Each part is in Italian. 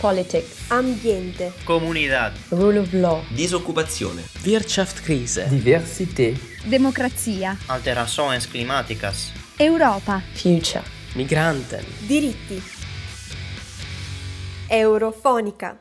Politics, ambiente, comunità, rule of law, disoccupazione, Wirtschaftskrise, diversità, democrazia, alterações climáticas, Europa, future, migranten, diritti. Eurofonica.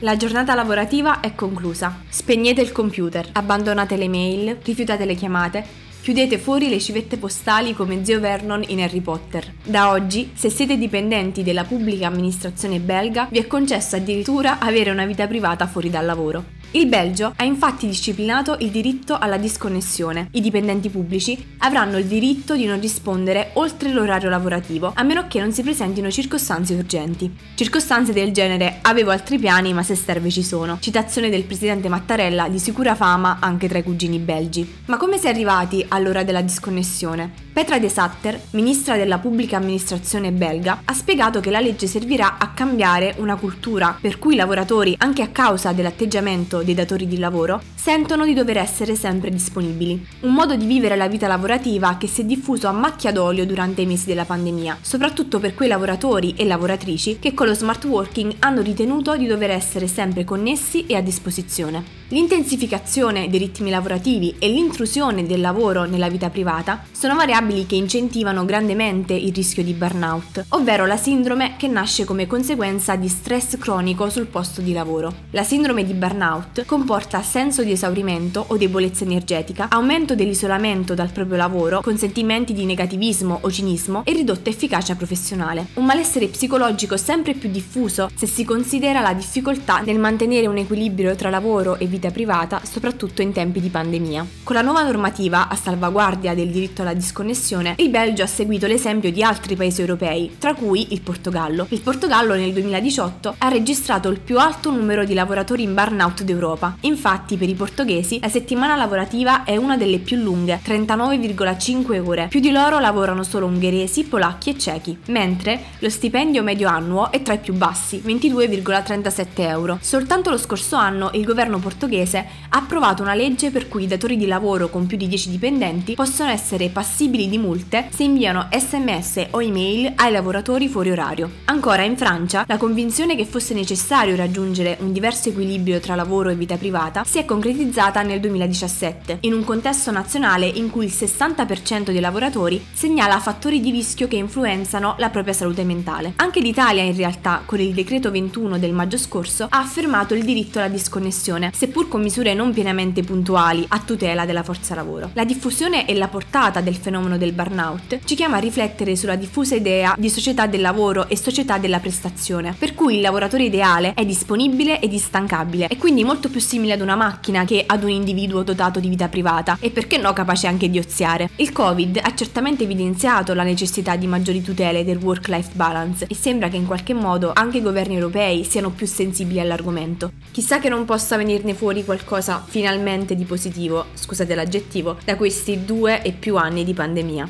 La giornata lavorativa è conclusa. Spegnete il computer, abbandonate le mail, rifiutate le chiamate Chiudete fuori le civette postali come zio Vernon in Harry Potter. Da oggi, se siete dipendenti della pubblica amministrazione belga, vi è concesso addirittura avere una vita privata fuori dal lavoro. Il Belgio ha infatti disciplinato il diritto alla disconnessione. I dipendenti pubblici avranno il diritto di non rispondere oltre l'orario lavorativo, a meno che non si presentino circostanze urgenti. Circostanze del genere avevo altri piani, ma se serve ci sono. Citazione del presidente Mattarella di sicura fama anche tra i cugini belgi. Ma come si è arrivati all'ora della disconnessione? Petra De Satter, ministra della pubblica amministrazione belga, ha spiegato che la legge servirà a cambiare una cultura per cui i lavoratori, anche a causa dell'atteggiamento dei datori di lavoro, sentono di dover essere sempre disponibili. Un modo di vivere la vita lavorativa che si è diffuso a macchia d'olio durante i mesi della pandemia, soprattutto per quei lavoratori e lavoratrici che con lo smart working hanno ritenuto di dover essere sempre connessi e a disposizione. L'intensificazione dei ritmi lavorativi e l'intrusione del lavoro nella vita privata sono variabili che incentivano grandemente il rischio di burnout, ovvero la sindrome che nasce come conseguenza di stress cronico sul posto di lavoro. La sindrome di burnout comporta senso di esaurimento o debolezza energetica, aumento dell'isolamento dal proprio lavoro, con sentimenti di negativismo o cinismo e ridotta efficacia professionale. Un malessere psicologico sempre più diffuso se si considera la difficoltà nel mantenere un equilibrio tra lavoro e vita vita privata, soprattutto in tempi di pandemia. Con la nuova normativa a salvaguardia del diritto alla disconnessione, il Belgio ha seguito l'esempio di altri paesi europei, tra cui il Portogallo. Il Portogallo nel 2018 ha registrato il più alto numero di lavoratori in burnout d'Europa. Infatti, per i portoghesi, la settimana lavorativa è una delle più lunghe, 39,5 ore. Più di loro lavorano solo ungheresi, polacchi e cechi, mentre lo stipendio medio annuo è tra i più bassi, 22,37 euro. Soltanto lo scorso anno il governo portoghese portoghese ha approvato una legge per cui i datori di lavoro con più di 10 dipendenti possono essere passibili di multe se inviano sms o email ai lavoratori fuori orario. Ancora in Francia, la convinzione che fosse necessario raggiungere un diverso equilibrio tra lavoro e vita privata si è concretizzata nel 2017, in un contesto nazionale in cui il 60% dei lavoratori segnala fattori di rischio che influenzano la propria salute mentale. Anche l'Italia in realtà, con il decreto 21 del maggio scorso, ha affermato il diritto alla disconnessione, seppur seppur con misure non pienamente puntuali a tutela della forza lavoro. La diffusione e la portata del fenomeno del burnout ci chiama a riflettere sulla diffusa idea di società del lavoro e società della prestazione, per cui il lavoratore ideale è disponibile ed instancabile e quindi molto più simile ad una macchina che ad un individuo dotato di vita privata e perché no capace anche di oziare. Il Covid ha certamente evidenziato la necessità di maggiori tutele del work-life balance e sembra che in qualche modo anche i governi europei siano più sensibili all'argomento. Chissà che non possa venirne fuori fuori qualcosa finalmente di positivo, scusate l'aggettivo, da questi due e più anni di pandemia.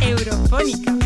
Eurofonica.